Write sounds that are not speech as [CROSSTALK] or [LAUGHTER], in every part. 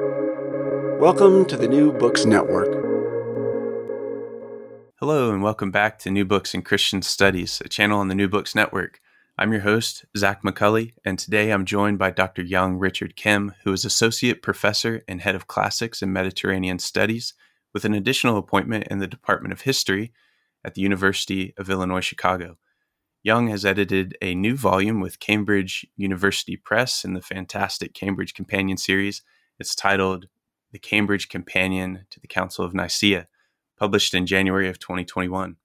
Welcome to the New Books Network. Hello, and welcome back to New Books in Christian Studies, a channel on the New Books Network. I'm your host, Zach McCulley, and today I'm joined by Dr. Young Richard Kim, who is Associate Professor and Head of Classics and Mediterranean Studies, with an additional appointment in the Department of History at the University of Illinois Chicago. Young has edited a new volume with Cambridge University Press in the fantastic Cambridge Companion series. It's titled The Cambridge Companion to the Council of Nicaea, published in January of 2021.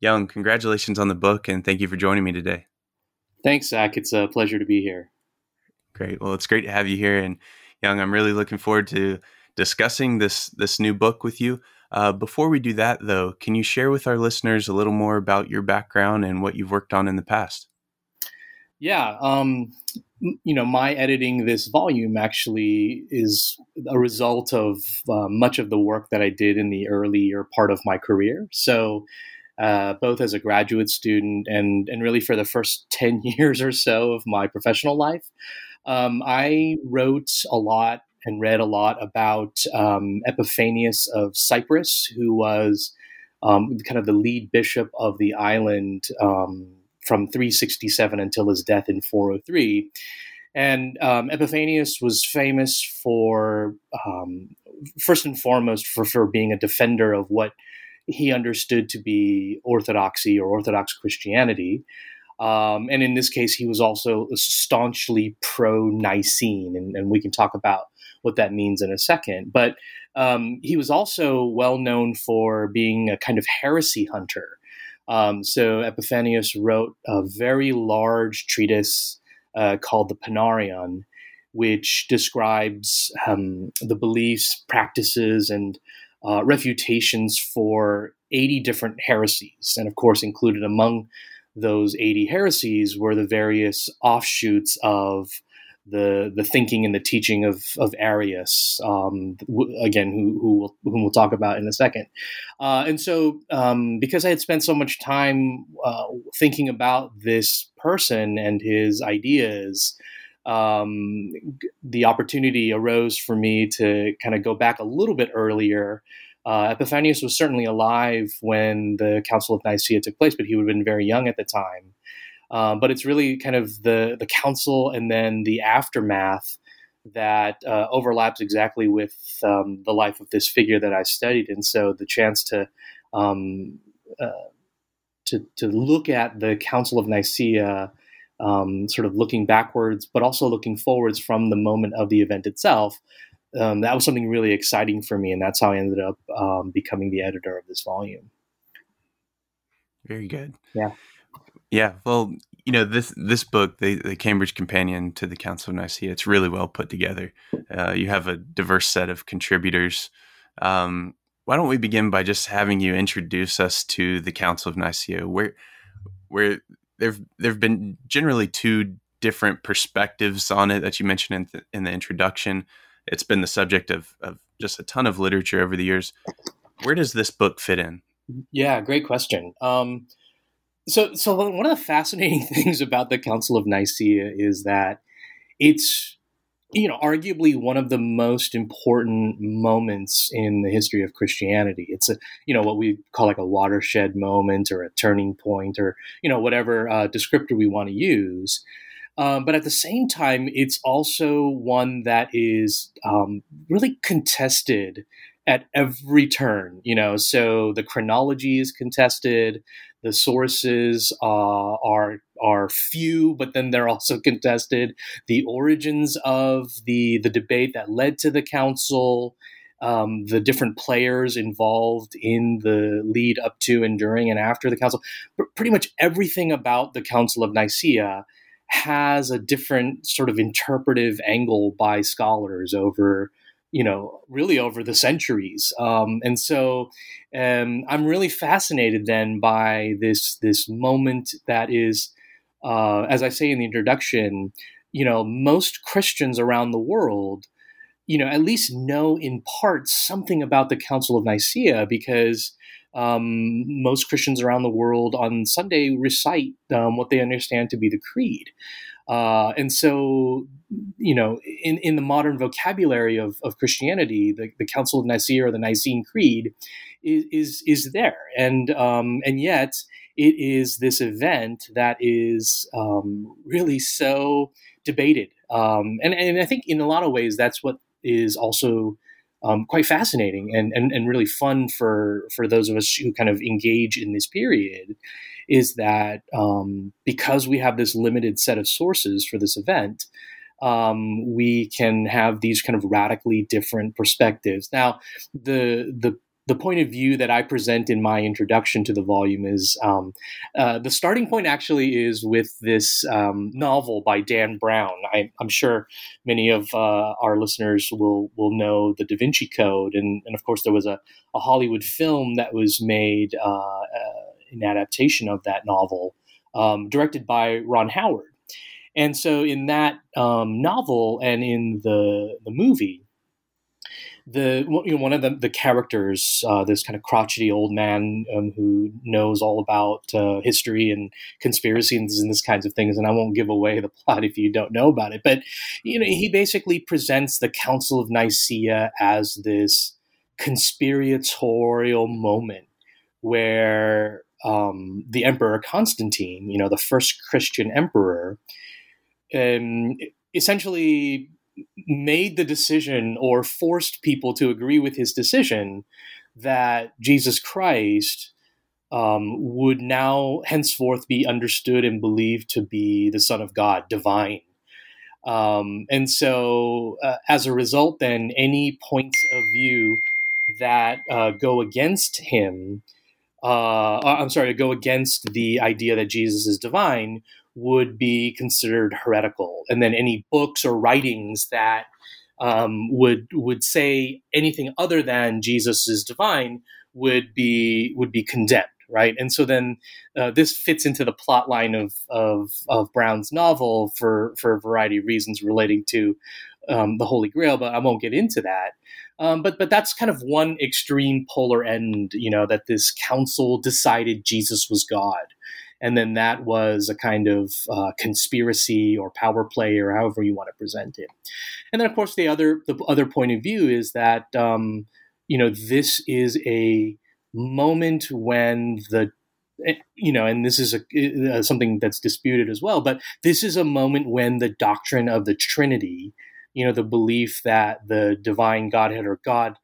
Young, congratulations on the book and thank you for joining me today. Thanks, Zach. It's a pleasure to be here. Great. Well, it's great to have you here. And Young, I'm really looking forward to discussing this this new book with you. Uh, before we do that, though, can you share with our listeners a little more about your background and what you've worked on in the past? Yeah, um, you know, my editing this volume actually is a result of uh, much of the work that I did in the earlier part of my career. So, uh, both as a graduate student and and really for the first [LAUGHS] ten years or so of my professional life, um, I wrote a lot and read a lot about um, Epiphanius of Cyprus, who was um, kind of the lead bishop of the island um, from 367 until his death in 403. And um, Epiphanius was famous for, um, first and foremost, for, for being a defender of what he understood to be orthodoxy or Orthodox Christianity. Um, and in this case, he was also staunchly pro Nicene, and, and, we can talk about what that means in a second. But um, he was also well known for being a kind of heresy hunter. Um, so Epiphanius wrote a very large treatise uh, called the Panarion, which describes um, the beliefs, practices, and uh, refutations for 80 different heresies. And of course, included among those 80 heresies were the various offshoots of the the thinking and the teaching of of Arius, um, again, who who we'll, whom we'll talk about in a second. Uh, and so, um, because I had spent so much time uh, thinking about this person and his ideas, um, the opportunity arose for me to kind of go back a little bit earlier uh, Epiphanius was certainly alive when the Council of Nicaea took place, but he would have been very young at the time. Uh, but it's really kind of the the council and then the aftermath that uh, overlaps exactly with um, the life of this figure that I studied, and so the chance to um, uh, to to look at the Council of Nicaea. Um, sort of looking backwards, but also looking forwards from the moment of the event itself, um, that was something really exciting for me, and that's how I ended up um, becoming the editor of this volume. Very good. Yeah. Yeah. Well, you know this this book, the, the Cambridge Companion to the Council of Nicaea, it's really well put together. Uh, you have a diverse set of contributors. Um, why don't we begin by just having you introduce us to the Council of Nicaea, where where there've there've been generally two different perspectives on it that you mentioned in, th- in the introduction it's been the subject of, of just a ton of literature over the years. Where does this book fit in? Yeah, great question. Um, so, so one of the fascinating [LAUGHS] things about the Council of Nicaea is that it's, you know, arguably one of the most important moments in the history of Christianity. It's a, you know, what we call like a watershed moment or a turning point or, you know, whatever uh, descriptor we want to use. Um, but at the same time, it's also one that is um, really contested at every turn. You know, so the chronology is contested. The sources uh, are are few, but then they're also [LAUGHS] contested. The origins of the the debate that led to the council, um, the different players involved in the lead up to and during and after the council, pretty much everything about the Council of Nicaea has a different sort of interpretive angle by scholars over you know really over the centuries um, and so um, i'm really fascinated then by this this moment that is uh, as i say in the introduction you know most christians around the world you know at least know in part something about the council of nicaea because um, most Christians around the world on Sunday recite um, what they understand to be the creed. Uh, and so, you know, in, in the modern vocabulary of, of Christianity, the, the Council of Nicaea or the Nicene Creed is is, is there, and um, and yet it is this event that is um, really so debated, um, and and I think in a lot of ways that's what is also um, quite fascinating and, and and really fun for for those of us who kind of engage in this period is that um, because we have this limited set of sources for this event, um, we can have these kind of radically different perspectives. Now, the the the point of view that I present in my introduction to the volume is um, uh, the starting point actually is with this um, novel by Dan Brown. I, am sure many of uh, our listeners will will know the Da Vinci Code, and, and of course there was a, a Hollywood film that was made uh, uh in adaptation of that novel, um, directed by Ron Howard. And so in that um, novel and in the the movie the you know, one of the, the characters, uh, this kind of crotchety old man um, who knows all about uh, history and conspiracies and this kinds of things, and I won't give away the [LAUGHS] plot if you don't know about it. But you know, he basically presents the Council of Nicaea as this conspiratorial moment where um, the Emperor Constantine, you know, the first Christian emperor, um, essentially made the decision or forced people to agree with his decision that Jesus Christ um, would now henceforth be understood and believed to be the Son of God, divine. Um, and so, uh, as a result, then any points of view that uh, go against him, uh, uh I'm sorry, go against the idea that Jesus is divine would be considered heretical, and then any books or writings that um, would would say anything other than Jesus is divine would be would be condemned, right? And so then uh, this fits into the plot line of, of of Brown's novel for for a variety of reasons relating to um, the Holy Grail, but I won't get into that. Um, but but that's kind of one extreme polar end, you know, that this council decided Jesus was God and then that was a kind of uh, conspiracy or power play or however you want to present it. And then, of course, the other the other point of view is that um, you know this is a moment when the eh, you know, and this is a, uh, something that's disputed as well, but this is a moment when the doctrine of the Trinity, you know, the belief that the divine Godhead or God,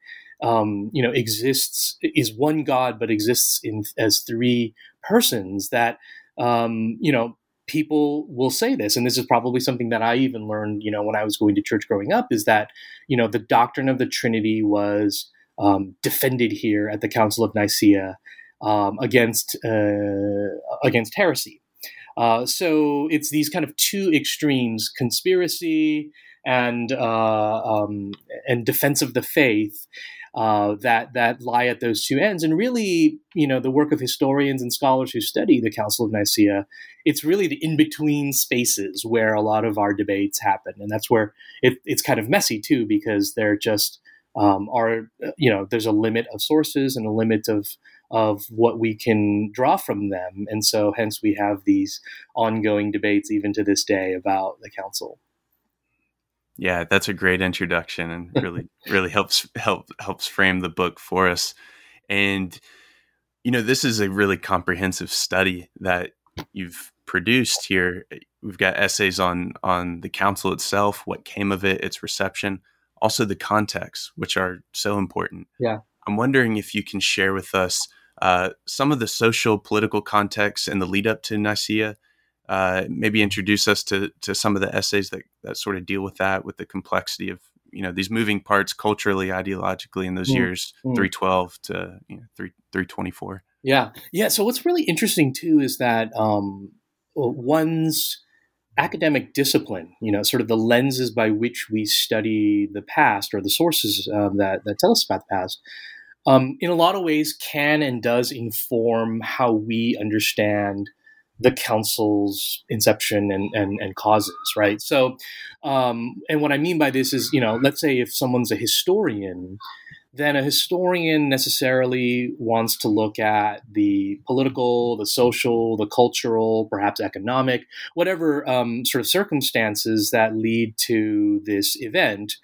um, you know, exists is one God but exists in as three persons that um, you know people will say this and this is probably something that i even learned you know when i was going to church growing up is that you know the doctrine of the trinity was um, defended here at the council of nicaea um, against uh, against heresy. Uh, so it's these kind of two extremes conspiracy and uh, um, and defense of the faith uh, that that lie at those two ends. And really, you know, the work of historians and scholars who study the Council of Nicaea, it's really the in between spaces where a lot of our debates happen, and that's where it, it's kind of messy too because they're just um, are you know there's a limit of sources and a limit of of what we can draw from them, and so hence we have these ongoing debates even to this day about the council. Yeah, that's a great introduction and [LAUGHS] really really helps help helps frame the book for us. And you know, this is a really comprehensive study that you've produced here. We've got essays on on the council itself, what came of it, its reception, also the context, which are so important. Yeah. I'm wondering if you can share with us uh, some of the social political context and the lead up to Nicaea uh, maybe introduce us to to some of the essays that that sort of deal with that, with the complexity of you know these moving parts culturally, ideologically in those mm. years, mm. three twelve to you know, three three twenty four. Yeah, yeah. So what's really interesting too is that um, one's academic discipline, you know, sort of the lenses by which we study the past or the sources uh, that that tell us about the past. Um, in a lot of ways, can and does inform how we understand the council's inception and, and, and causes, right? So, um, and what I mean by this is, you know, let's say if someone's a historian, then a historian necessarily wants to look at the political, the social, the cultural, perhaps economic, whatever um, sort of circumstances that lead to this event.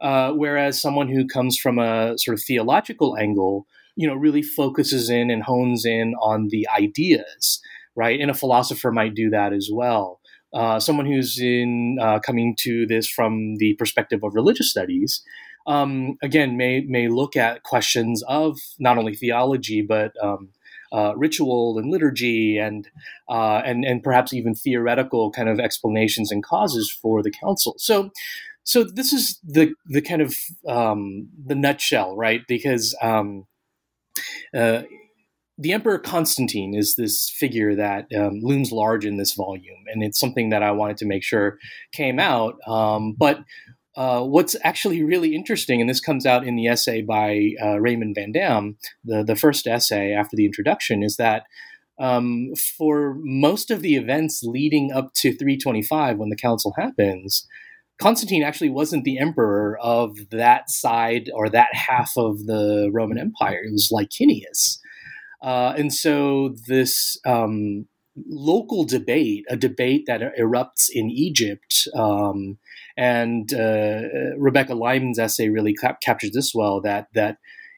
Uh, whereas someone who comes from a sort of theological angle, you know, really focuses in and hones in on the ideas, right? And a philosopher might do that as well. Uh, someone who's in uh, coming to this from the perspective of religious studies um, again, may may look at questions of not only theology but um, uh, ritual and liturgy and uh, and and perhaps even theoretical kind of explanations and causes for the council. So. So this is the the kind of um, the nutshell, right? Because um, uh, the Emperor Constantine is this figure that um, looms large in this volume, and it's something that I wanted to make sure came out. Um, but uh, what's actually really interesting, and this comes out in the essay by uh, Raymond Van Dam, the, the first essay after the introduction, is that um, for most of the events leading up to 325, when the council happens, Constantine actually wasn't the emperor of that side or that half of the Roman Empire. It was Licinius. Uh, and so this um, local debate, a debate that erupts in Egypt, um, and uh, Rebecca Lyman's essay really cap- captures this well. That that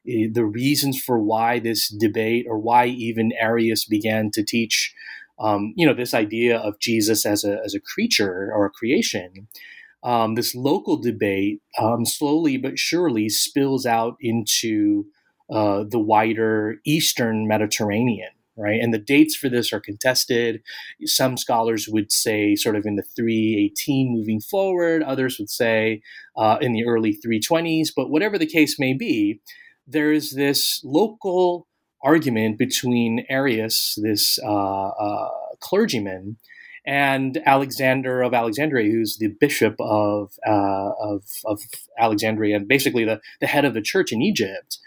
uh, the reasons for why this debate, or why even Arius began to teach, um, you know, this idea of Jesus as a as a creature or a creation. Um, this local debate um, slowly but surely spills out into uh, the wider Eastern Mediterranean right? And the dates for this are contested. Some scholars would say sort of in the 318 moving forward, others would say uh, in the early 320s. But whatever the case may be, there is this local argument between Arius, this uh, uh, clergyman, and Alexander of Alexandria, who's the bishop of, uh, of, of Alexandria and basically the, the head of the church in Egypt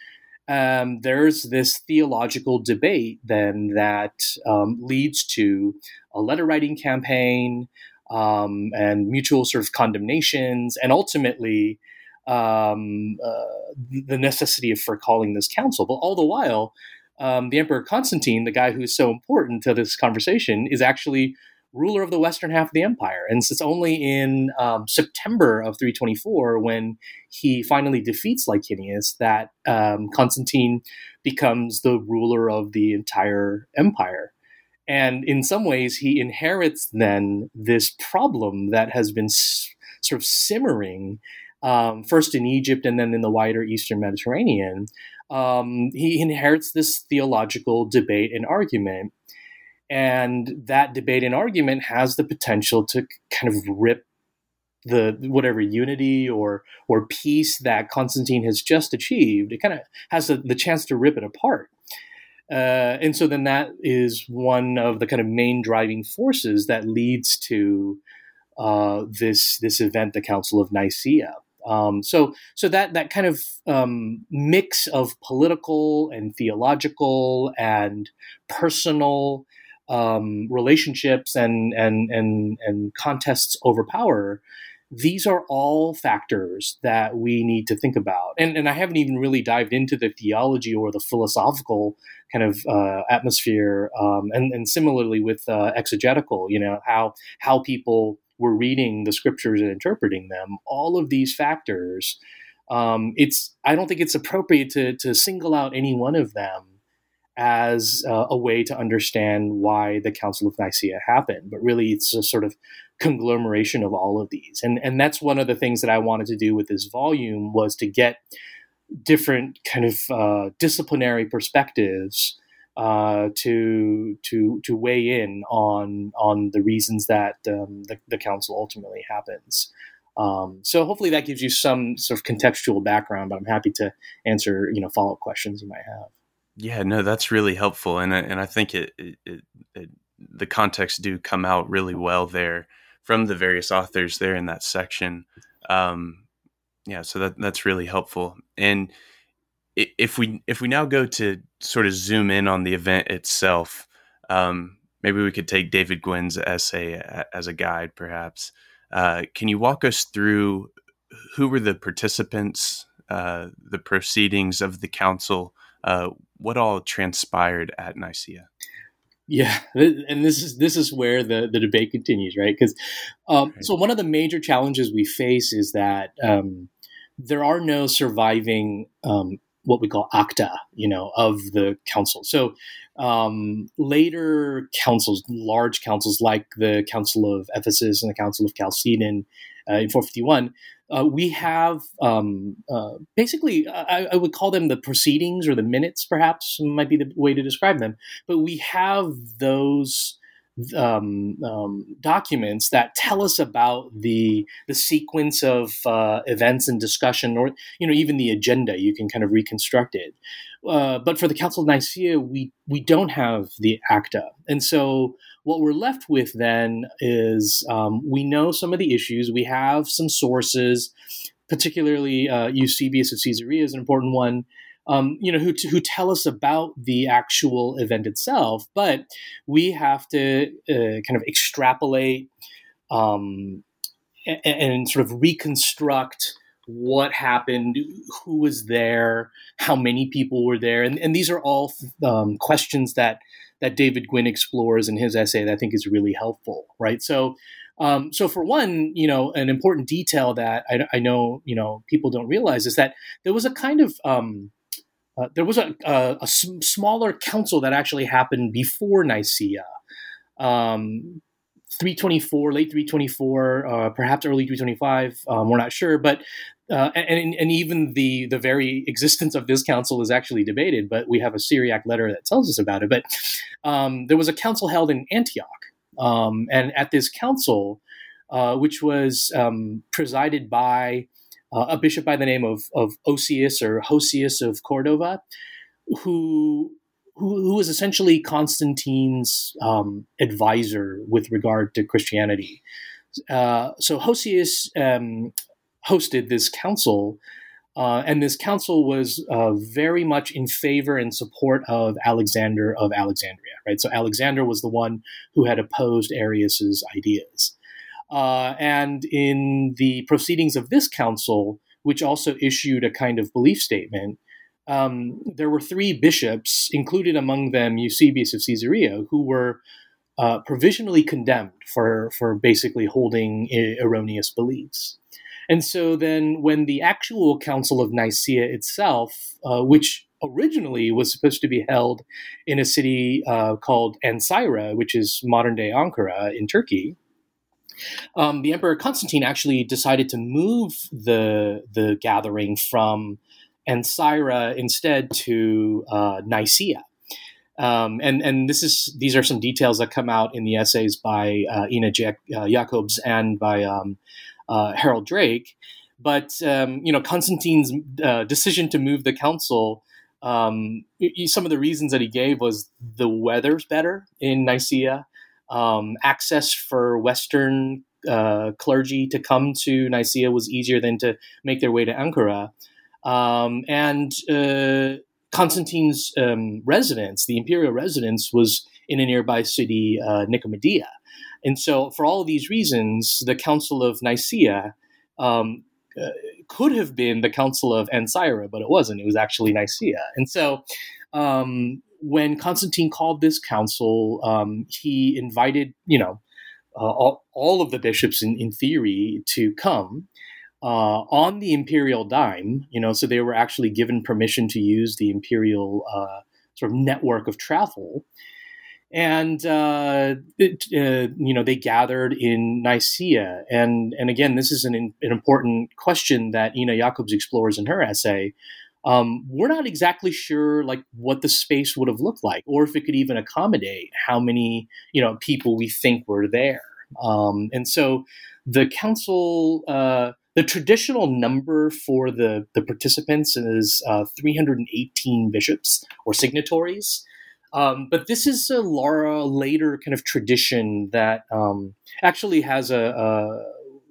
um, there's this theological debate then that um, leads to a letter writing campaign um, and mutual sort of condemnations, and ultimately um, uh, the necessity for calling this council. But all the while, um, the Emperor Constantine, the guy who's so important to this conversation, is actually ruler of the western half of the empire. And it's only in um, September of 324 when he finally defeats Licinius that um, Constantine becomes the ruler of the entire empire. And in some ways, he inherits then this problem that has been s- sort of simmering um, first in Egypt and then in the wider Eastern Mediterranean. Um, he inherits this theological debate and argument and that debate and argument has the potential to kind of rip the whatever unity or or peace that Constantine has just achieved. It kind of has the, the chance to rip it apart. Uh, and so then that is one of the kind of main driving forces that leads to uh, this this event, the Council of Nicaea. Um, so so that that kind of um, mix of political and theological and personal um, relationships and and and and contests over power these are all factors that we need to think about. And and i haven't even really dived into the theology or the philosophical kind of uh, atmosphere um, and and similarly with uh, exegetical you know how how people were reading the scriptures and interpreting them. All of these factors um, it's i don't think it's appropriate to to single out any one of them as uh, a way to understand why the Council of Nicaea happened, but really it's a sort of conglomeration of all of these. And and that's one of the things that I wanted to do with this volume was to get different kind of uh, disciplinary perspectives uh, to to to weigh in on on the reasons that um, the, the council ultimately happens. Um, so hopefully that gives you some sort of contextual background, but I'm happy to answer you know follow up questions you might have. Yeah, no, that's really helpful, and and I think it, it, it, the context do come out really well there from the various authors there in that section. Um, yeah, so that that's really helpful. And if we if we now go to sort of zoom in on the event itself, um, maybe we could take David Gwynn's essay as a guide, perhaps. Uh, can you walk us through who were the participants uh, the proceedings of the council. Uh, what all transpired at Nicaea? Yeah, and this is this is where the, the debate continues, right? Because um, right. so one of the major challenges we face is that um, there are no surviving um, what we call acta, you know, of the council. So um, later councils, large councils like the Council of Ephesus and the Council of Chalcedon uh, in 451, uh, we have um, uh, basically, I, I, would call them the proceedings or the minutes, perhaps might be the way to describe them. But we have those um, um, documents that tell us about the the sequence of uh, events and discussion, or you know even the agenda. You can kind of reconstruct it. Uh, but for the Council of Nicaea, we we don't have the ACTA, and so what we're left with then is um, we know some of the issues. We have some sources, particularly uh, Eusebius of Caesarea is an important one um, you know, who, who tell us about the actual event itself, but we have to uh, kind of extrapolate um, and, and, sort of reconstruct what happened, who was there, how many people were there, and, and these are all um, questions that that David Gwynn explores in his essay that I think is really helpful, right? So. Um, so for one, you know, an important detail that I, I, know, you know, people don't realize is that there was a kind of um, uh, there was a, a, a, smaller council that actually happened before Nicaea. Um, 324, late 324, uh, perhaps early 325. Um, we're not sure, but uh, and and even the the very existence of this council is actually debated. But we have a Syriac letter that tells us about it. But um, there was a council held in Antioch, um, and at this council, uh, which was um, presided by uh, a bishop by the name of, of Osius or Hosius of Cordova, who who, who was essentially Constantine's um, advisor with regard to Christianity. Uh, so Hosius um, hosted this council, uh, and this council was uh, very much in favor and support of Alexander of Alexandria. Right, so Alexander was the one who had opposed Arius's ideas. Uh, and in the proceedings of this council, which also issued a kind of belief statement, um, there were three bishops, included among them Eusebius of Caesarea, who were uh, provisionally condemned for, for basically holding erroneous beliefs. And so then, when the actual Council of Nicaea itself, uh, which originally was supposed to be held in a city uh, called Ancyra, which is modern day Ankara in Turkey, um, the Emperor Constantine actually decided to move the the gathering from Ancyra instead to uh, Nicaea. Um, and and this is these are some details that come out in the essays by uh, Ine uh, Jacobs and by um, uh, Harold Drake. But um, you know Constantine's uh, decision to move the council. Um, some of the reasons that he gave was the weather's better in Nicaea um, access for Western uh, clergy to come to Nicaea was easier than to make their way to Ankara. Um, and uh, Constantine's um, residence, the imperial residence, was in a nearby city, uh, Nicomedia. And so, for all of these reasons, the Council of Nicaea um, uh, could have been the Council of Ancyra, but it wasn't. It was actually Nicaea. And so, um, when Constantine called this council, um, he invited, you know, uh, all, all, of the bishops in, in theory to come uh, on the imperial dime, you know, so they were actually given permission to use the imperial uh, sort of network of travel. And uh, it, uh, you know they gathered in Nicaea, and and again, this is an, an important question that Ine Jacobs explores in her essay um, we're not exactly sure like what the space would have looked like or if it could even accommodate how many you know people we think were there. Um, and so the council uh, the traditional number for the, the participants is uh, 318 bishops or signatories. Um, but this is a Laura later kind of tradition that um, actually has a, a,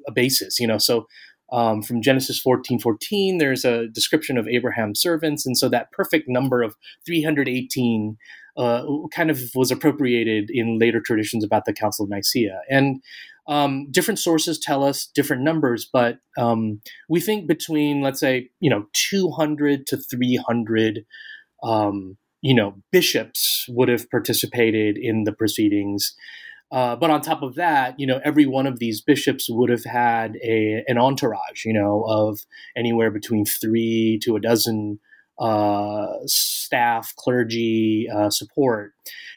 a basis you know so um, from Genesis 14 14, there's a description of Abraham's servants. And so that perfect number of 318 uh, kind of was appropriated in later traditions about the Council of Nicaea. And um, different sources tell us different numbers, but um, we think between, let's say, you know, 200 to 300, um, you know, bishops would have participated in the proceedings. Uh, but on top of that, you know, every one of these bishops would have had a, an entourage, you know, of anywhere between three to a dozen uh, staff, clergy, uh, support.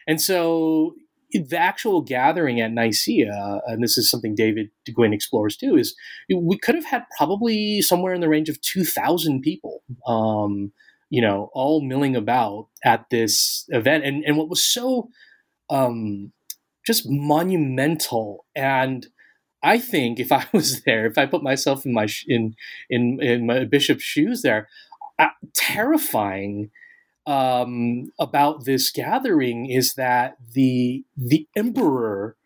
And so the actual gathering at Nicaea, and this is something David De Gwynn explores too, is we could have had probably somewhere in the range of 2,000 people, um, you know, all milling about at this event. And, and what was so um, just monumental. And I think if I [LAUGHS] was there, if I put myself in my in in in my bishop's shoes there, uh, terrifying um, about this gathering is that the the emperor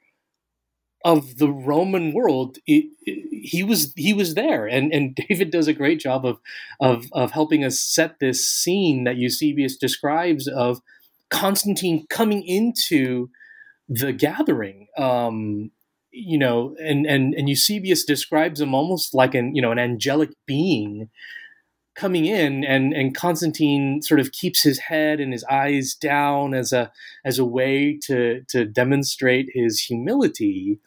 of the Roman world, it, it, he was he was there, and and [LAUGHS] David does a great job of of of helping us set this scene that Eusebius describes of Constantine coming into the gathering. Um, you know, and and and Eusebius describes him almost like an you know an angelic being coming in and and Constantine sort of keeps his head and his eyes down as a as a way to to demonstrate his humility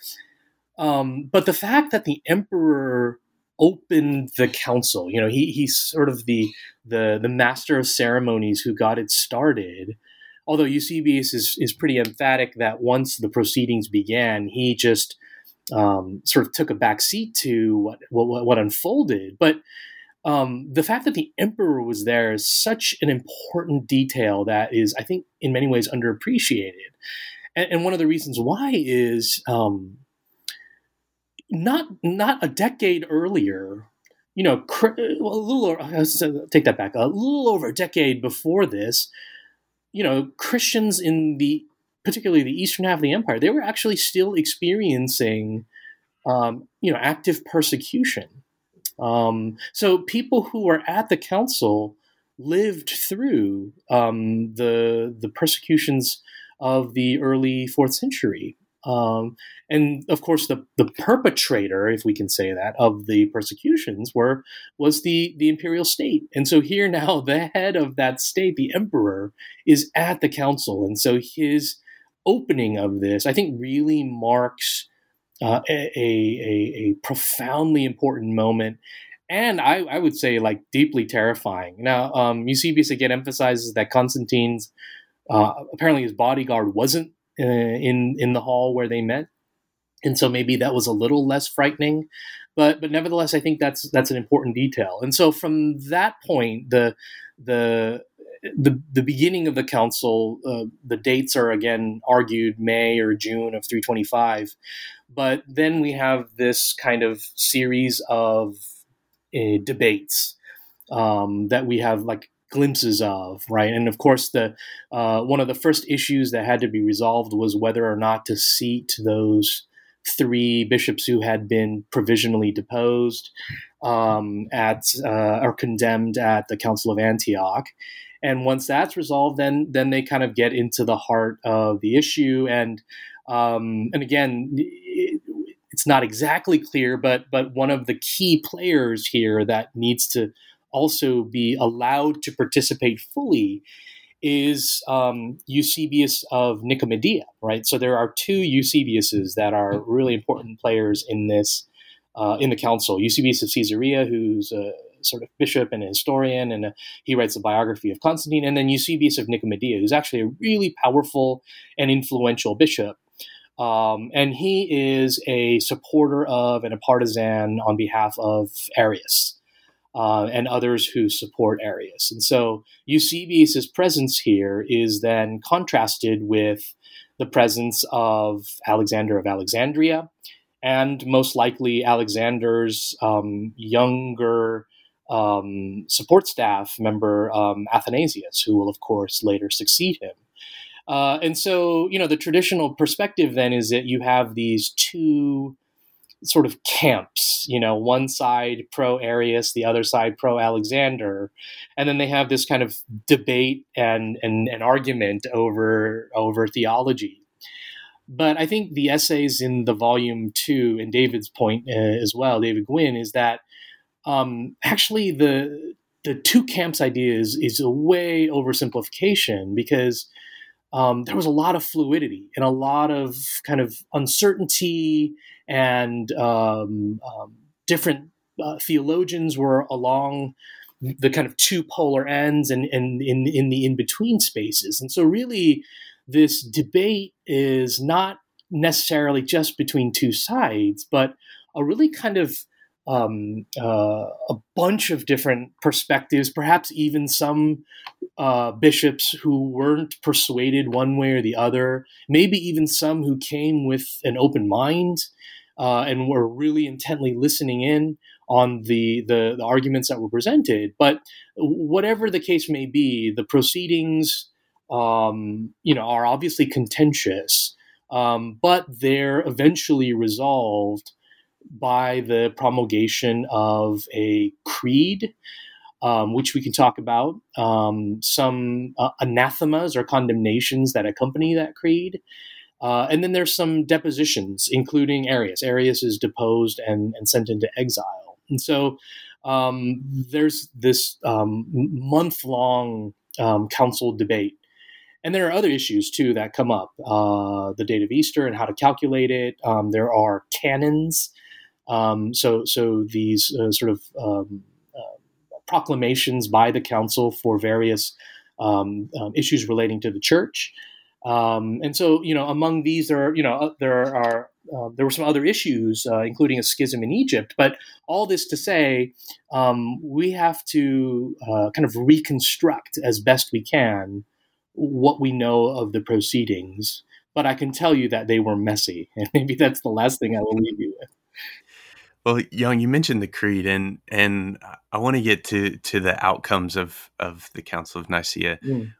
um, but the fact that the emperor opened the council you know he he's sort of the the the master of ceremonies who got it started although Eusebius is is pretty emphatic that once the proceedings began he just um, sort of took a back seat to what, what, what unfolded but um, the fact that the emperor was there is such an important detail that is, I think, in many ways underappreciated. And, and one of the reasons why is um, not not a decade earlier. You know, a little. Take that back. A little over a decade before this, you know, Christians in the particularly the eastern half of the empire, they were actually still experiencing, um, you know, active persecution um, so people who were at the council lived through um, the the persecutions of the early fourth century. Um, and of course, the, the perpetrator, if we can say that, of the persecutions were was the the imperial state. And so here now, [LAUGHS] the head of that state, the emperor, is at the council, and so his opening of this, I think, really marks uh, a, a, a, profoundly important moment. And I, I would say, like, deeply terrifying. Now, um, Eusebius again emphasizes that Constantine's uh, apparently his bodyguard wasn't uh, in in the hall where they met, and so maybe that was a little less frightening. But but nevertheless, I think that's that's an important detail. And so from that point, the the the the beginning of the council, uh, the dates are again argued May or June of 325, but then we have this kind of series of uh, debates um, that we have like glimpses of, right? And of course, the uh, one of the first issues that had to be resolved was whether or not to seat those three bishops who had been provisionally deposed um, at uh, or condemned at the Council of Antioch. And once that's resolved, then then they kind of get into the heart of the issue. And um, and again, it, it's not exactly clear, but but one of the key players here that needs to also be allowed to participate fully is um, Eusebius of Nicomedia, right? So there are two Eusebiuses that are really important players in this uh, in the council. Eusebius of Caesarea, who's a sort of bishop and a historian, and a, he writes a biography of Constantine, and then Eusebius of Nicomedia, who's actually a really powerful and influential bishop. Um, and he is a supporter of and a partisan on behalf of Arius uh, and others who support Arius. And so Eusebius' presence here is then contrasted with the presence of Alexander of Alexandria and most likely Alexander's um, younger um, support staff member, um, Athanasius, who will, of course, later succeed him. Uh, and so, you know, the traditional perspective then is that you have these two sort of camps, you know, one side pro Arius, the other side pro Alexander, and then they have this kind of debate and and, and argument over over theology. but I think the essays in the volume two, and David's point uh, as well, David Gwynn, is that um, actually the the two camps idea is, is a way oversimplification because um, there was a lot of fluidity and a lot of kind of uncertainty and um, um, different uh, theologians were along the kind of two polar ends and, and in, the in between spaces. And so, really, this debate is not necessarily just between two sides, but a really kind of um, uh, a bunch of different perspectives, perhaps even some uh, bishops who weren't persuaded one way or the other, maybe even some who came with an open mind uh, and were really intently listening in on the, the, the arguments that were presented. But whatever the case may be, the proceedings, um, you know, are obviously contentious, um, but they're eventually resolved by the promulgation of a creed. Um, which we can talk about, um, some uh, anathemas or condemnations that accompany that creed, uh, and then there's some depositions, including Arius. Arius is deposed and, and sent into exile. And so um, there's this um, month long um, council debate. And there are other issues too that come up uh, the date of Easter and how to calculate it. Um, there are canons. So, so these uh, sort of proclamations by the council for various issues relating to the church. Um, and so, you know, among these, there are, you know, uh, there are uh, there were some other issues, uh, including a schism in Egypt. But all this to say, um, we have to uh, kind of reconstruct as best we can what we know of the proceedings. But I can tell you that they were messy, and [LAUGHS] maybe that's the last thing I will leave you with. Well, Young, you mentioned the creed, and and I want to get to to the outcomes of of the Council of Nicaea. Mm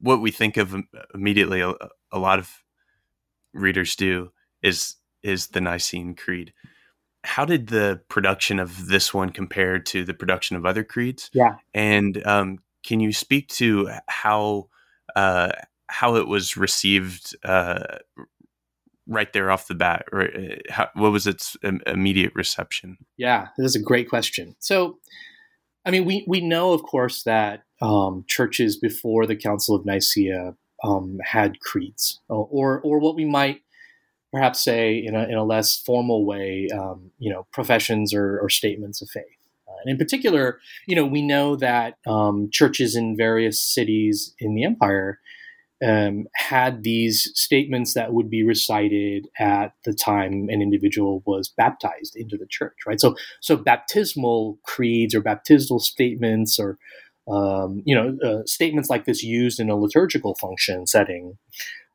what we think of immediately a, a, lot of readers do is is the Nicene Creed. How did the production of this one compare to the production of other creeds? Yeah, and um, can you speak to how uh, how it was received uh, right there off the bat, or uh, how, what was its immediate reception? Yeah, this is a great question. So, I mean, we we know, of course, that um, churches before the Council of Nicaea um, had creeds, or or what we might perhaps say in a, in a less formal way, um, you know, professions or, or statements of faith. Uh, and in particular, you know, we know that um, churches in various cities in the empire um, had these statements that would be recited at the time an individual was baptized into the church, right? So, so baptismal creeds or baptismal statements or um, you know, uh, statements like this used in a liturgical function setting,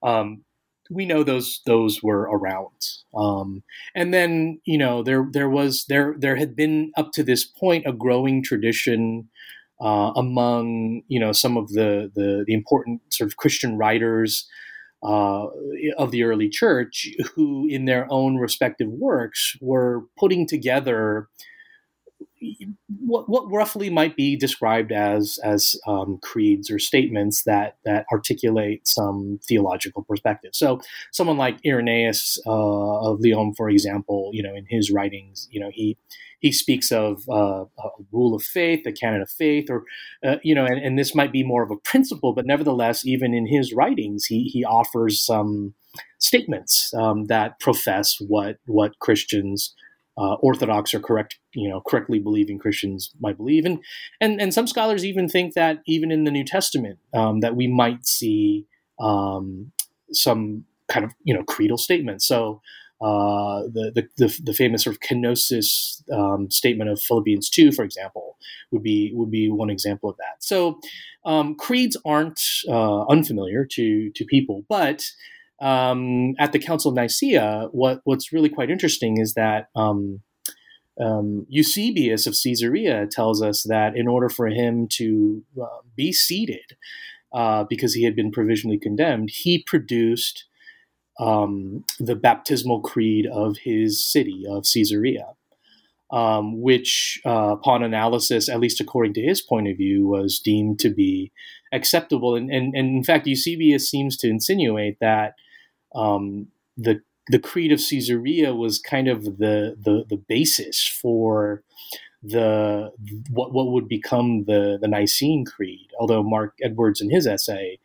um, we know those those were around. Um, and then you know there there was there there had been up to this point a growing tradition uh, among you know some of the, the the important sort of Christian writers. Uh, of the early church, who in their own respective works were putting together what, what roughly might be described as as um, creeds or statements that that articulate some theological perspective. So, someone like Irenaeus uh, of Lyon, for example, you know, in his writings, you know, he he speaks of uh, a rule of faith, a canon of faith, or uh, you know, and, and, this might be more of a principle, but nevertheless, even in his writings, he he offers some statements um, that profess what what Christians uh, orthodox or correct, you know, correctly believing Christians might believe, and and and some scholars even think that even in the New Testament um, that we might see um, some kind of you know creedal statements. So uh, the, the, the the famous sort of kenosis um, statement of Philippians two, for example, would be would be one example of that. So um, creeds aren't uh, unfamiliar to to people, but um, at the Council of Nicaea, what, what's really quite interesting is that um, um, Eusebius of Caesarea tells us that in order for him to uh, be seated, uh, because he had been provisionally condemned, he produced um, the baptismal creed of his city, of Caesarea. Um, which, uh, upon analysis, at least according to his point of view, was deemed to be acceptable. And, and, and in fact, Eusebius seems to insinuate that um, the the Creed of Caesarea was kind of the the, the basis for the what what would become the the Nicene Creed. Although Mark Edwards in his essay,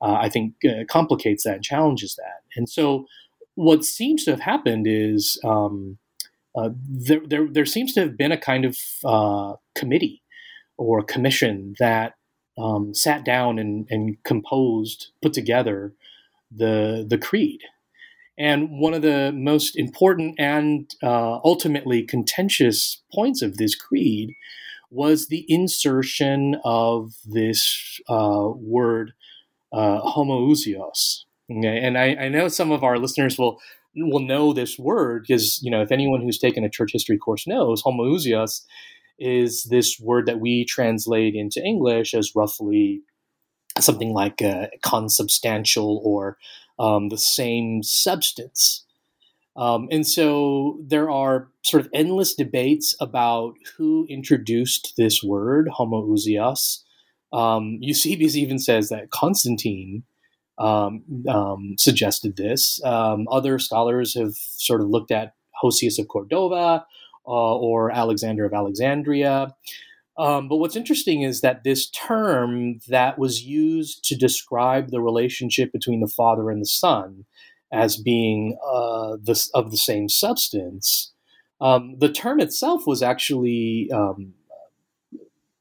uh, I think, uh, complicates that and challenges that. And so, what seems to have happened is um, uh, there, there there seems to have been a kind of uh, committee or commission that um, sat down and, and composed, put together the the creed. And one of the most important and uh, ultimately contentious points of this creed was the insertion of this uh, word uh, homoousios. Okay? And I, I, know some of our listeners will will know this word because you know if anyone who's taken a church history course knows homoousios is this word that we translate into English as roughly something like uh, consubstantial or um, the same substance. Um, and so there are sort of endless debates about who introduced this word, homoousios. Um, Eusebius even says that Constantine um, um, suggested this. Um, other scholars have sort of looked at Hosius of Cordova uh, or Alexander of Alexandria. Um, but what's interesting is that this term that was used to describe the relationship between the Father and the Son as being uh, this, of the same substance, um, the term itself was actually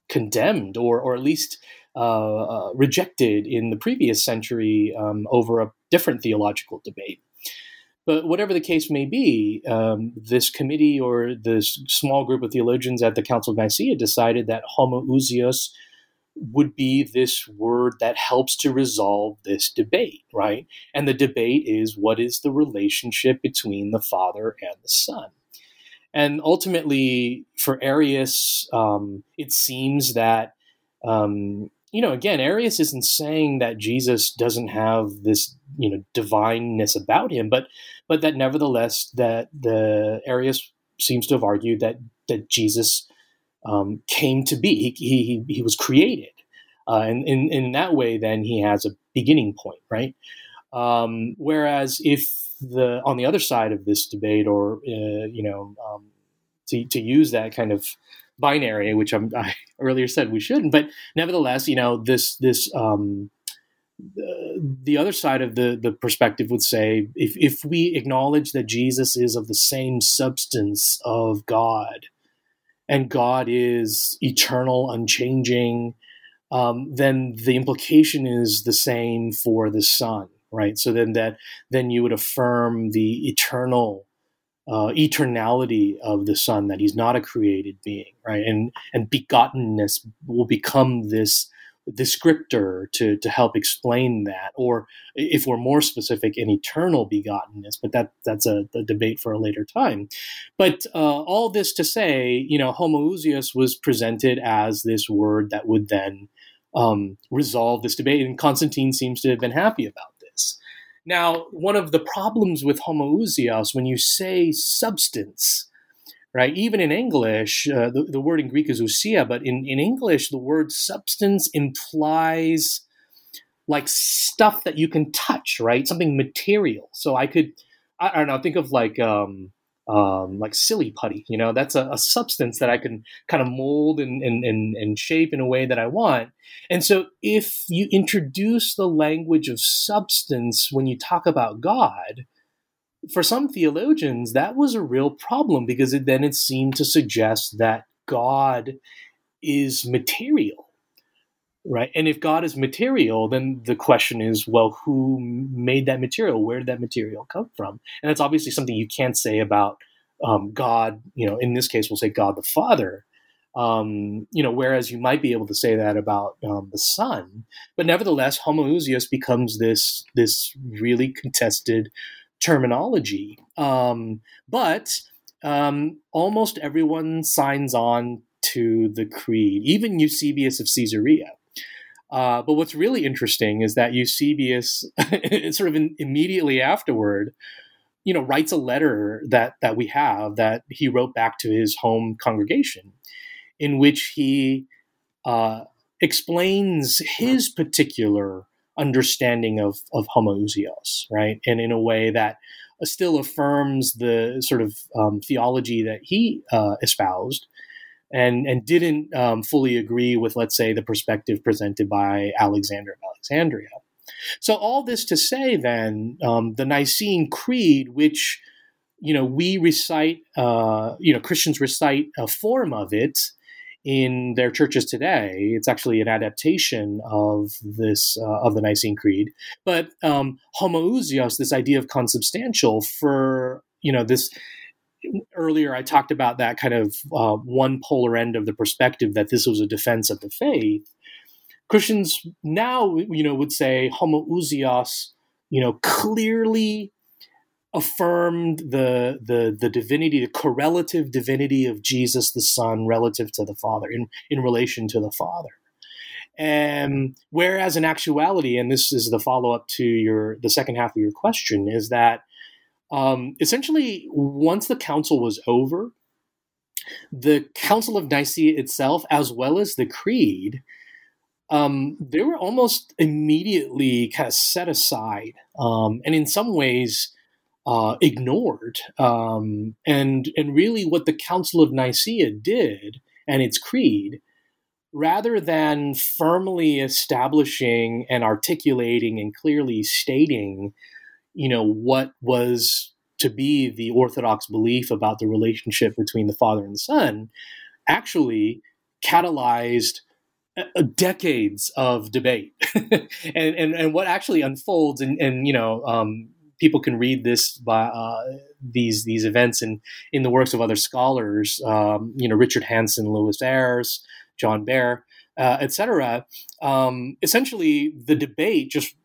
condemned or, or at least uh, uh, rejected in the previous century um, over a different theological debate. But whatever the case may be, um, this committee or this small group of theologians at the Council of Nicaea decided that homoousios would be this word that helps to resolve this debate, right? And the debate is what is the relationship between the Father and the Son? And ultimately, for Arius, um, it seems that um, you know, again, Arius isn't saying that Jesus doesn't have this, you know, divineness about him, but but that nevertheless that the Arius seems to have argued that that Jesus um, came to be. He, he, he was created. Uh, and in, in that way, then he has a beginning point, right? Um, whereas if the on the other side of this debate, or uh, you know, um, to, to use that kind of binary, which I'm, [LAUGHS] i earlier said we shouldn't. But nevertheless, you know, this this um, the other side of the the perspective would say if if we acknowledge that Jesus is of the same substance of God, and God is eternal, unchanging, um, then the implication is the same for the Son, right? So then that then you would affirm the eternal uh, eternality of the Son, that He's not a created being, right? And and begottenness will become this descriptor to to help explain that, or if we're more specific, an eternal begottenness. But that that's a, a debate for a later time. But uh, all this to say, you know, homoousios was presented as this word that would then um, resolve this debate, and Constantine seems to have been happy about now, one of the problems with homoousios, when you say substance, right, even in English, uh, the, the word in Greek is ousia, but in, in English, the word substance implies like stuff that you can touch, right? Something material. So I could, I, I don't know, think of like, um, um, like silly putty. You know, that's a, a, substance that I can kind of mold and, and, and, and shape in a way that I want. And so if you introduce the language of substance when you talk about God, for some theologians, that was a real problem because it, then it seemed to suggest that God is material. Right. And if God is material, then the question is, well, who made that material? Where did that material come from? And that's obviously something you can't say about um, God, you know, in this case, we'll say God the Father. Um, you know, whereas you might be able to say that about um, the Son, but nevertheless, homoousios becomes this this really contested terminology. Um, but um, almost everyone signs on to the creed, even Eusebius of Caesarea. Uh, but what's really interesting is that Eusebius, [LAUGHS] sort of in, immediately afterward, you know, writes a letter that that we have that he wrote back to his home congregation, in which he uh, explains his particular understanding of of homoousios, right? And in a way that still affirms the sort of um, theology that he uh, espoused, and and didn't um, fully agree with, let's say, the perspective presented by Alexander of Alexandria. So all this to say, then um, the Nicene Creed, which you know we recite, uh, you know Christians recite a form of it in their churches today. It's actually an adaptation of this uh, of the Nicene Creed. But um, homoousios, this idea of consubstantial, for you know this earlier I talked about that kind of uh, one polar end of the perspective that this was a defense of the faith. Christians now, you know, would say homoousios, you know, clearly affirmed the the the divinity, the correlative divinity of Jesus the Son relative to the Father in in relation to the Father. And whereas in actuality, and this is the follow up to your the second half of your question, is that um, essentially once the council was over, the Council of Nicaea itself, as well as the Creed, um, they were almost immediately kind of set aside, um, and in some ways uh, ignored. Um, and and really, what the Council of Nicaea did and its creed, rather than firmly establishing and articulating and clearly stating, you know, what was to be the Orthodox belief about the relationship between the Father and the Son, actually catalyzed decades of debate [LAUGHS] and, and and what actually unfolds and and you know um, people can read this by uh, these these events in in the works of other scholars. Um, you know, Richard Hanson, Lewis Ayres, John Behr, uh, etc. Um, essentially, the debate just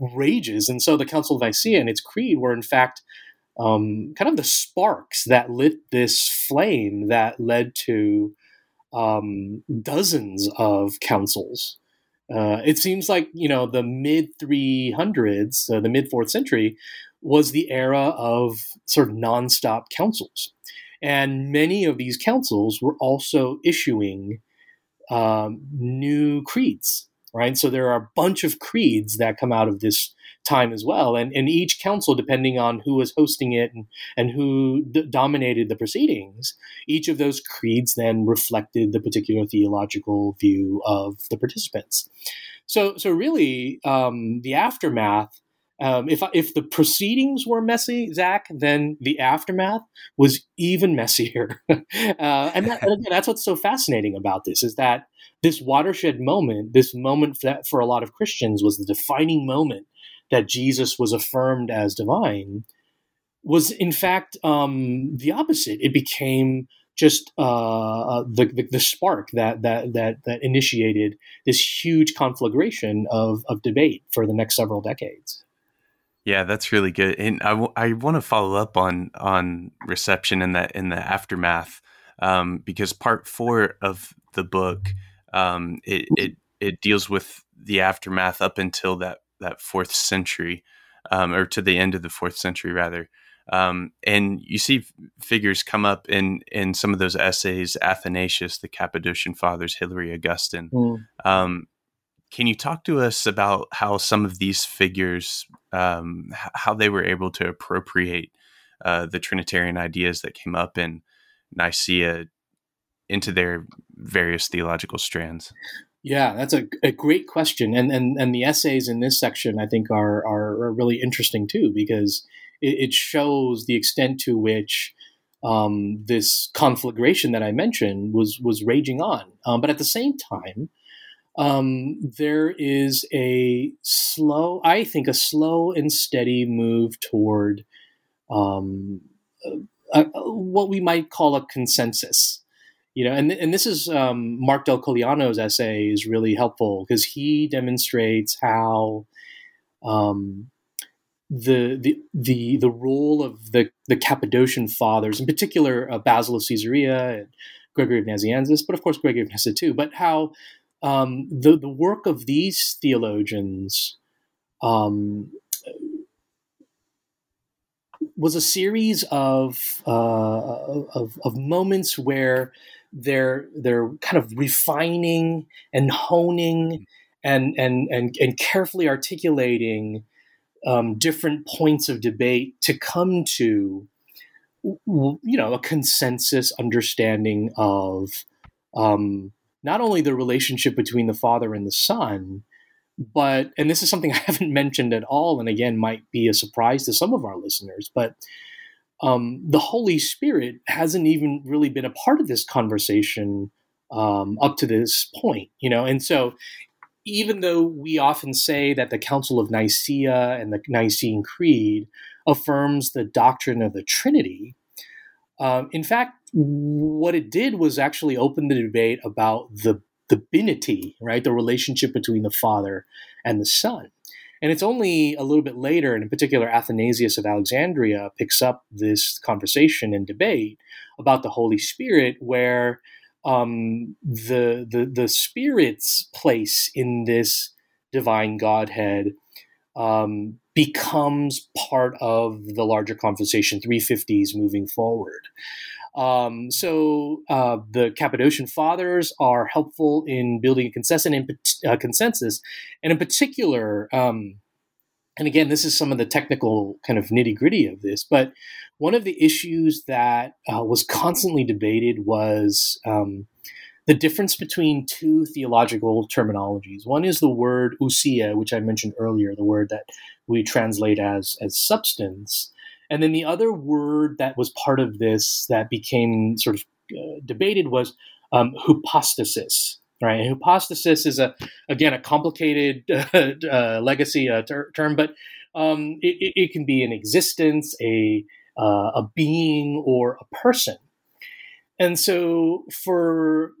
rages, and so the Council of Nicaea and its creed were in fact. Um, kind of the sparks that lit this flame that led to um, dozens of councils uh, it seems like you know the mid 300s, uh, the mid fourth century, was the era of sort of nonstop councils, and many of these councils were also issuing um, new creeds. Right, so there are a bunch of creeds that come out of this time as well. And, and each council, depending on who was hosting it and, and who d- dominated the proceedings, each of those creeds then reflected the particular theological view of the participants. So, so really, um, the aftermath. Um, if if the proceedings were messy, Zach, then the aftermath was even messier. [LAUGHS] uh, and, that, again, that's what's so fascinating about this is that this watershed moment, this moment that for a lot of Christians was the defining moment that Jesus was affirmed as divine was in fact um, the opposite. It became just uh, uh, the, the, the spark that that that that initiated this huge conflagration of of debate for the next several decades. Yeah, that's really good, and I, w- I want to follow up on on reception in that in the aftermath um, because part four of the book um, it, it it deals with the aftermath up until that that fourth century, um, or to the end of the fourth century rather. Um, and you see figures come up in in some of those essays: Athanasius, the Cappadocian Fathers, Hilary Augustine. Mm. Can you talk to us about how some of these figures, um, how they were able to appropriate uh, the Trinitarian ideas that came up in Nicaea into their various theological strands? Yeah, that's a, a great question, and and and the essays in this section I think are are, are really interesting too because it, it, shows the extent to which um, this conflagration that I mentioned was was raging on, um, but at the same time. Um, there is a slow, I think, a slow and steady move toward um, a, a, what we might call a consensus you know and, and this is um, mark DelCogliano's essay is really helpful because he demonstrates how um, the, the the the role of the the Cappadocian fathers, in particular uh, Basil of Caesarea and Gregory of Nazianzus, but of course Gregory of Nyssa too. But how um, the the work of these theologians um, was a series of, uh, of, of moments where they're they're kind of refining and honing and and and and carefully articulating um, different points of debate to come to you know a consensus understanding of um, not only the relationship between the father and the son but and this is something [LAUGHS] i haven't mentioned at all and again might be a surprise to some of our listeners but um, the holy spirit hasn't even really been a part of this conversation um, up to this point you know? And so even though we often say that the Council of Nicaea and the Nicene Creed affirms the doctrine of the Trinity, um, in fact, what it did was actually open the debate about the the binity, right, the relationship between the Father and the Son. And it's only a little bit later, and in particular, Athanasius of Alexandria picks up this conversation and debate about the Holy Spirit, where um, the, the the spirit's place in this divine Godhead um, becomes part of the larger conversation. 350s moving forward. Um, so uh, the Cappadocian Fathers are helpful in building a consensus, and in, uh, consensus, and in particular. Um, and again, this is some of the technical kind of nitty gritty of this, but one of the issues that uh, was constantly debated was um, the difference between two theological terminologies. One is the word ousia, which I mentioned earlier, the word that we translate as as substance, and then the other word that was part of this that became sort of uh, debated was um, hypostasis. Right, and hypostasis is a again a complicated uh, [LAUGHS] uh, legacy uh, ter- term, but um, it, it, can be an existence, a uh, a being or a person. And so, for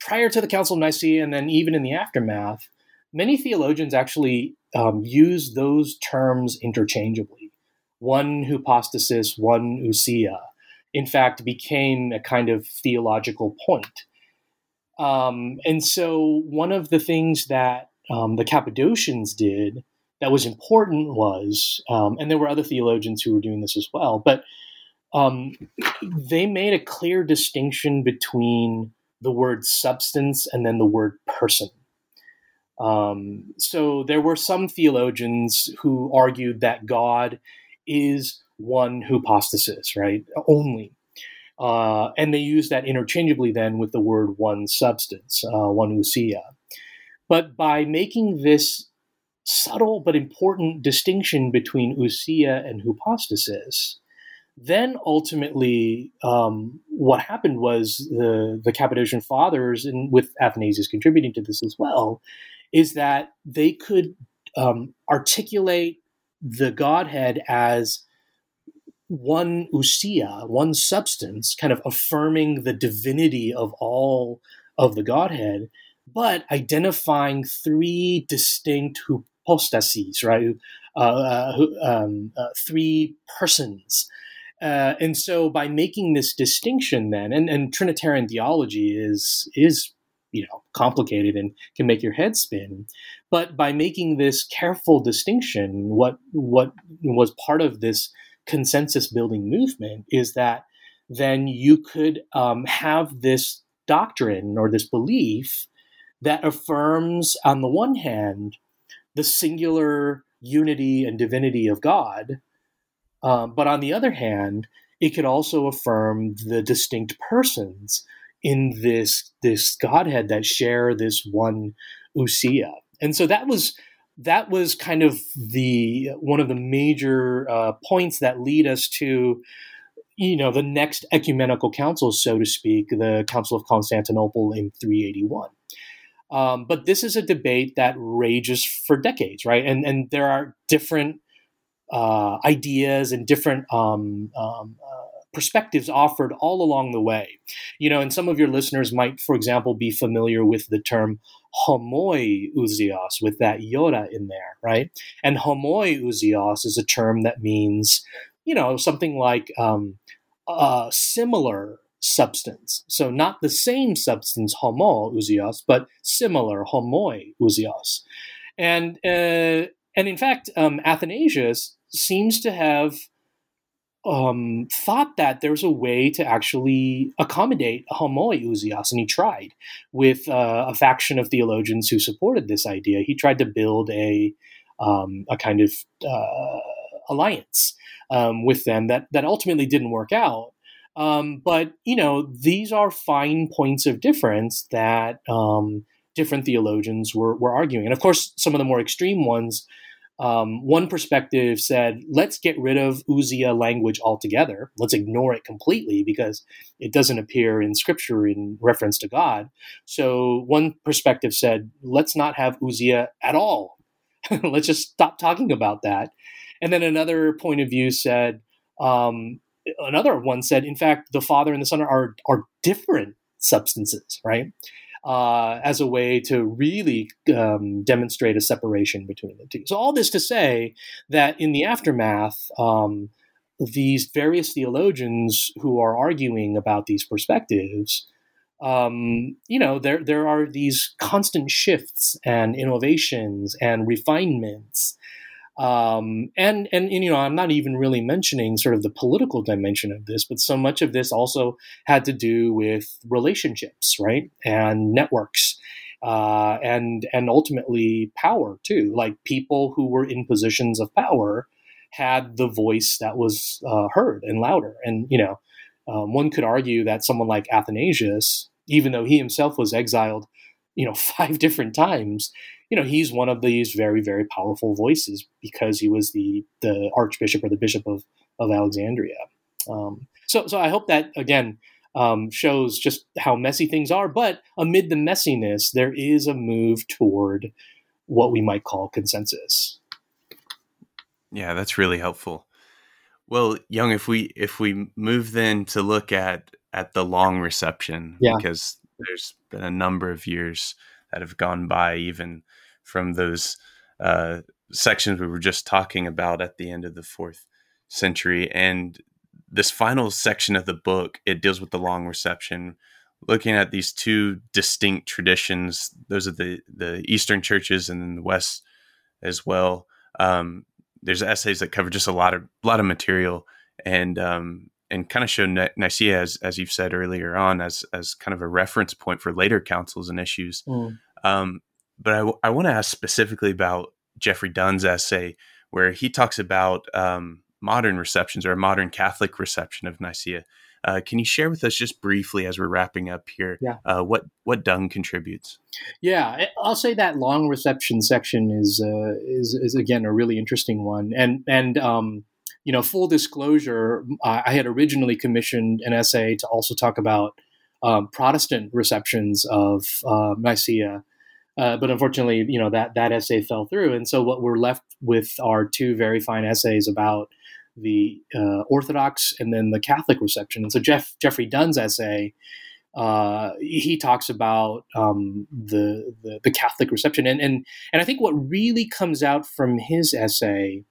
prior to the Council of Nicaea, and then even in the aftermath, many theologians actually um, use those terms interchangeably. One hypostasis, one ousia, in fact, became a kind of theological point. Um, and so, one of the things that um, the Cappadocians did that was important was, um, and there were other theologians who were doing this as well, but um, they made a clear distinction between the word substance and then the word person. Um, so there were some theologians who argued that God is one hypostasis, right? Only. Uh, and they use that interchangeably then with the word one substance, uh, one ousia. But by making this subtle but important distinction between ousia and hypostasis. Then ultimately, um, what happened was the the Cappadocian Fathers, and with Athanasius contributing to this as well, is that they could um, articulate the Godhead as one ousia, one substance, kind of affirming the divinity of all of the Godhead, but identifying three distinct hypostases, right? Uh, uh, um, uh, three persons. Uh, and so by making this distinction then, and, and Trinitarian theology is, is you know complicated and can make your head spin but by making this careful distinction what what was part of this consensus building movement is that then you could um, have this doctrine or this belief that affirms on the one hand the singular unity and divinity of God. Um, but on the other hand, it could also affirm the distinct persons in this this Godhead that share this one ousia. And so that was that was kind of the one of the major uh, points that lead us to you know the next ecumenical council, so to speak, the Council of Constantinople in 381. Um, but this is a debate that rages for decades, right? And and there are different uh, ideas and different um, um, uh, perspectives offered all along the way. You know, and some of your listeners might, for example, be familiar with the term homoi ousios, with that iota in there, right? And homoi ousios is a term that means, you know, something like um, a similar substance. So not the same substance, homo ousios, but similar, homoi ousios. And, uh, and in fact, um, Athanasius seems to have um, thought that there's a way to actually accommodate homoi ousios, and he tried with uh, a faction of theologians who supported this idea. He tried to build a um, a kind of uh, alliance um, with them that that ultimately didn't work out. Um, but you know, these are fine points of difference that um, different theologians were, were arguing, and of course, some of the more extreme ones um, one perspective said, let's get rid of Ousia language altogether. Let's ignore it completely because it doesn't appear in scripture in reference to God. So one perspective said, let's not have Ousia at all. [LAUGHS] let's just stop talking about that. And then another point of view said, um, another one said, in fact, the Father and the Son are, are different substances, right? Uh, as a way to really um, demonstrate a separation between the two. So, all this to say that in the aftermath, um, these various theologians who are arguing about these perspectives, um, you know, there there are these constant shifts and innovations and refinements um, and, and, you know I'm not even really mentioning sort of the political dimension of this, but so much of this also had to do with relationships, right, and networks, uh, and and ultimately power too. Like people who were in positions of power had the voice that was uh, heard and louder. And you know, um, one could argue that someone like Athanasius, even though he himself was exiled, you know, [LAUGHS] five different times, you know he's one of these very very powerful voices because he was the the archbishop or the bishop of of Alexandria. Um, so so I hope that again um, shows just how messy things are. But amid the messiness, there is a move toward what we might call consensus. Yeah, that's really helpful. Well, Young, if we if we move then to look at at the long reception, yeah. because there's been a number of years that have gone by, even from those uh, sections we were just talking about at the end of the fourth century. And this final section of the book, it deals with the long reception, looking at these two distinct traditions. Those are the the Eastern churches and then the West as well. Um, there's essays that cover just a lot of a lot of material and um, and kind of show Nicaea as as you've said earlier on as as kind of a reference point for later councils and issues. Mm. Um, but I, I want to ask specifically about Geoffrey Dunn's essay where he talks about um, modern receptions or a modern Catholic reception of Nicaea. Uh, can you share with us just briefly as we're wrapping up here yeah. uh, what what Dunn contributes? Yeah, I'll say that long reception section is uh, is is again a really interesting one, and and um, you know, full disclosure, I had originally commissioned an essay to also talk about um, Protestant receptions of uh, Nicaea uh, but unfortunately, you know that that essay fell through, and so what we're left with are two very fine essays about the uh, Orthodox and then the Catholic reception. And so Jeff Geoffrey Dunn's essay, uh, he talks about um, the, the, the Catholic reception, and and and I think what really comes out from his essay.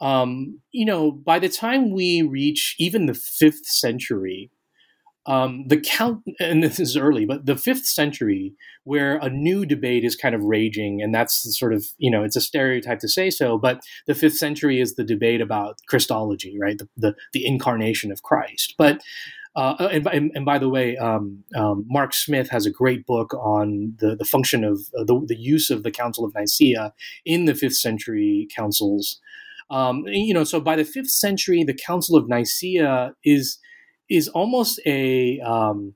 Um, you know, by the time we reach even the fifth century, um, the count, and this is early, but the fifth century, where a new debate is kind of raging, and that's sort of, you know, it's a stereotype to say so, but the fifth century is the debate about Christology, right? The, the, the incarnation of Christ. But, uh, and, and, by the way, um, um, Mark Smith has a great book on the, the function of uh, the, the use of the Council of Nicaea in the fifth century councils. Um, you know, so by the fifth century, the Council of Nicaea is is almost a um,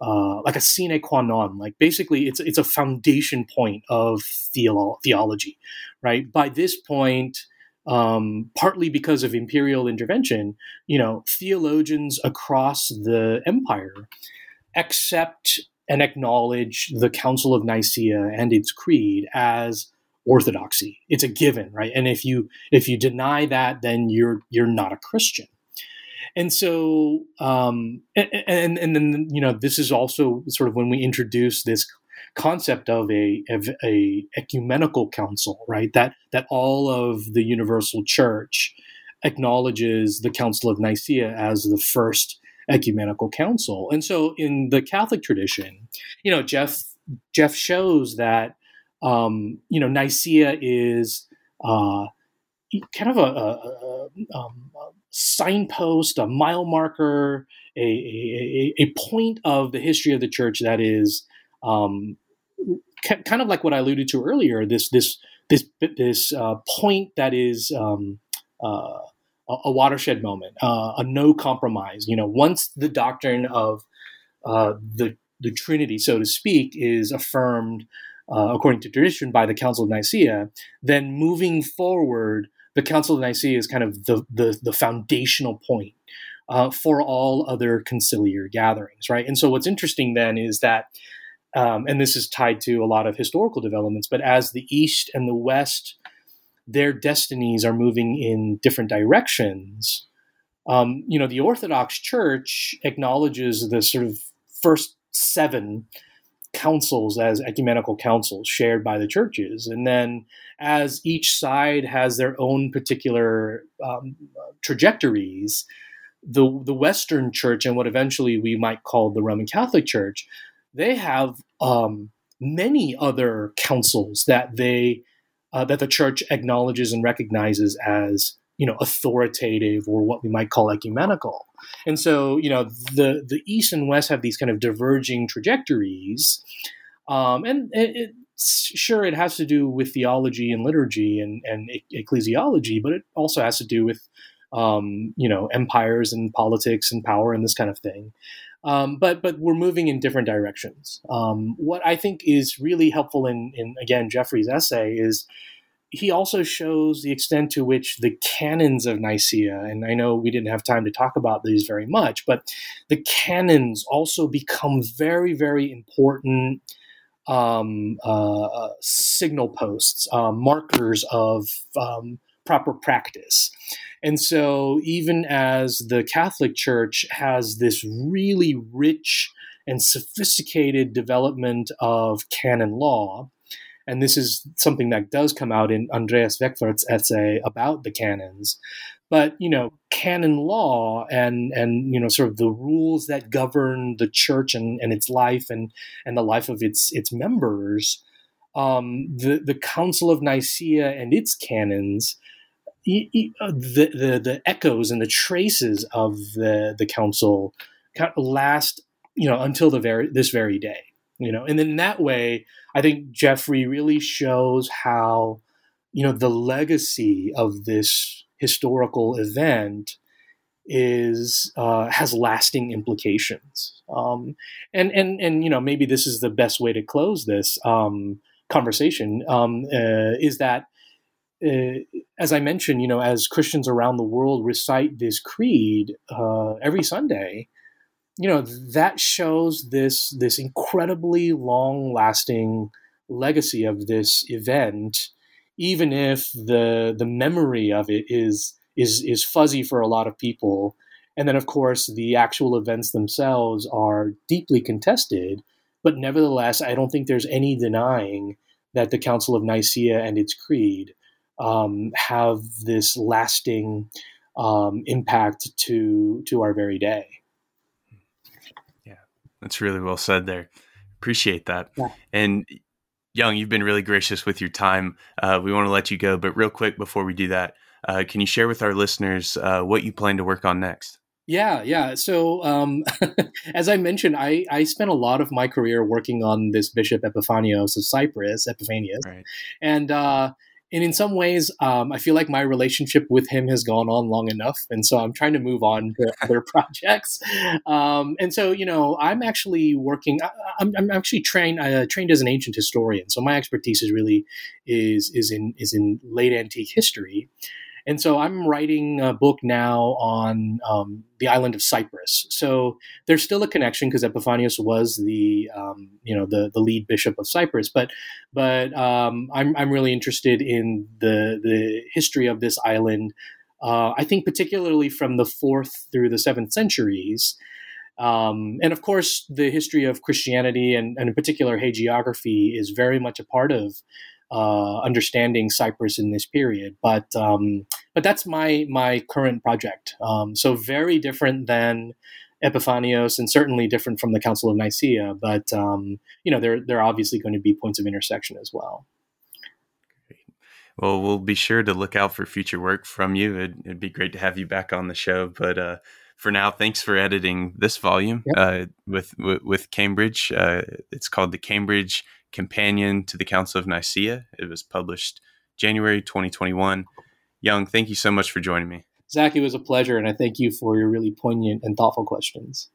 uh, like a sine qua non. Like basically, it's it's a foundation point of theolo- theology, right? By this point, um, partly because of imperial intervention, you know, theologians across the empire accept and acknowledge the Council of Nicaea and its creed as orthodoxy. It's a given, right? And if you if you deny that, then you're you're not a Christian and so um, and and then you know this is also sort of when we introduce this concept of a, of a ecumenical council right that that all of the universal church acknowledges the council of nicaea as the first ecumenical council and so in the catholic tradition you know jeff jeff shows that um, you know nicaea is uh, kind of a, a, a um, signpost, a mile marker, a, a, a, point of the history of the church that is um, kind of like what I alluded to earlier. This this this this uh, point that is um, uh, a watershed moment, uh, a no compromise. You know, once the doctrine of uh, the the Trinity, so to speak, is affirmed uh, according to tradition by the Council of Nicaea, then moving forward, the Council of Nicaea is kind of the the, the foundational point uh, for all other conciliar gatherings, right? And so, what's interesting then is that. Um, and this is tied to a lot of historical developments, but as the East and the West their destinies are moving in different directions. Um, you know, the Orthodox Church acknowledges the sort of first seven councils as ecumenical councils shared by the churches. And then as each side has their own particular um, trajectories, the, the Western Church and what eventually we might call the Roman Catholic Church, they have um, many other councils that they uh, that the church acknowledges and recognizes as you know authoritative or what we might call ecumenical and so you know the the east and west have these kind of diverging trajectories um, and it, sure it has to do with theology and liturgy and, and ecclesiology but it also has to do with um, you know empires and politics and power and this kind of thing um, but but we're moving in different directions. Um, what I think is really helpful in, in again Geoffrey's essay is he also shows the extent to which the canons of Nicaea, and I know we didn't have time to talk about these very much, but the canons also become very very important um, uh, uh, signal posts, uh, markers of um, proper practice. And so, even as the Catholic Church has this really rich and sophisticated development of canon law, and this is something that does come out in Andreas Weckwerth's essay about the canons. But you know, canon law and and you know, sort of the rules that govern the church and, and its life and and the life of its its members, um, the the Council of Nicaea and its canons uh, the, the, the echoes and the traces of the the council last you know until the very this very day you know and in that way i think geoffrey really shows how you know the legacy of this historical event is uh, has lasting implications. Um, and and and you know maybe this is the best way to close this um, conversation um, uh, is that uh, as I mentioned, you know, as Christians around the world recite this creed uh, every Sunday, you know, that shows this this incredibly long lasting legacy of this event, even if the the memory of it is is is fuzzy for a lot of people. And then, of course, the actual events themselves are deeply contested. But nevertheless, I don't think there's any denying that the Council of Nicaea and its creed um, have this lasting um, impact to to our very day. That's really well said there. Appreciate that. Yeah. And Young, you've been really gracious with your time. Uh, we want to let you go, but real quick before we do that, uh, can you share with our listeners uh, what you plan to work on next? Yeah, yeah. So, um, [LAUGHS] as I mentioned, I, I spent a lot of my career working on this Bishop Epiphanios of Cyprus, Epiphanius, right. and uh, and in some ways, um, I feel like my relationship with him has gone on long enough, and so I'm trying to move on to other [LAUGHS] projects. Um, and so, you know, I'm actually working. I, am I'm, I'm actually trained uh, trained as an ancient historian, so my expertise is really is is in is in late antique history. And so I'm writing a book now on um, the island of Cyprus. So there's still a connection because Epiphanius was the um, you know the the lead bishop of Cyprus, but but um, I'm I'm really interested in the the history of this island. Uh, I think particularly from the fourth through the seventh centuries. Um, and of course, the history of Christianity and, and in particular hagiography is very much a part of uh, understanding Cyprus in this period. But um, but that's my my current project. Um, so very different than Epiphanios, and certainly different from the Council of Nicaea. But um, you know, there there are obviously going to be points of intersection as well. Well, we'll be sure to look out for future work from you. It'd, it'd be great to have you back on the show. But uh, for now, thanks for editing this volume yep. uh, with, with, with Cambridge. Uh, it's called the Cambridge Companion to the Council of Nicaea. It was published January 2021. Young, thank you so much for joining me. Zach, it was a pleasure, and I thank you for your really poignant and thoughtful questions.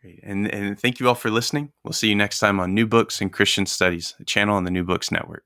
Great. And, and thank you all for listening. We'll see you next time on New Books and Christian Studies, a channel on the New Books Network.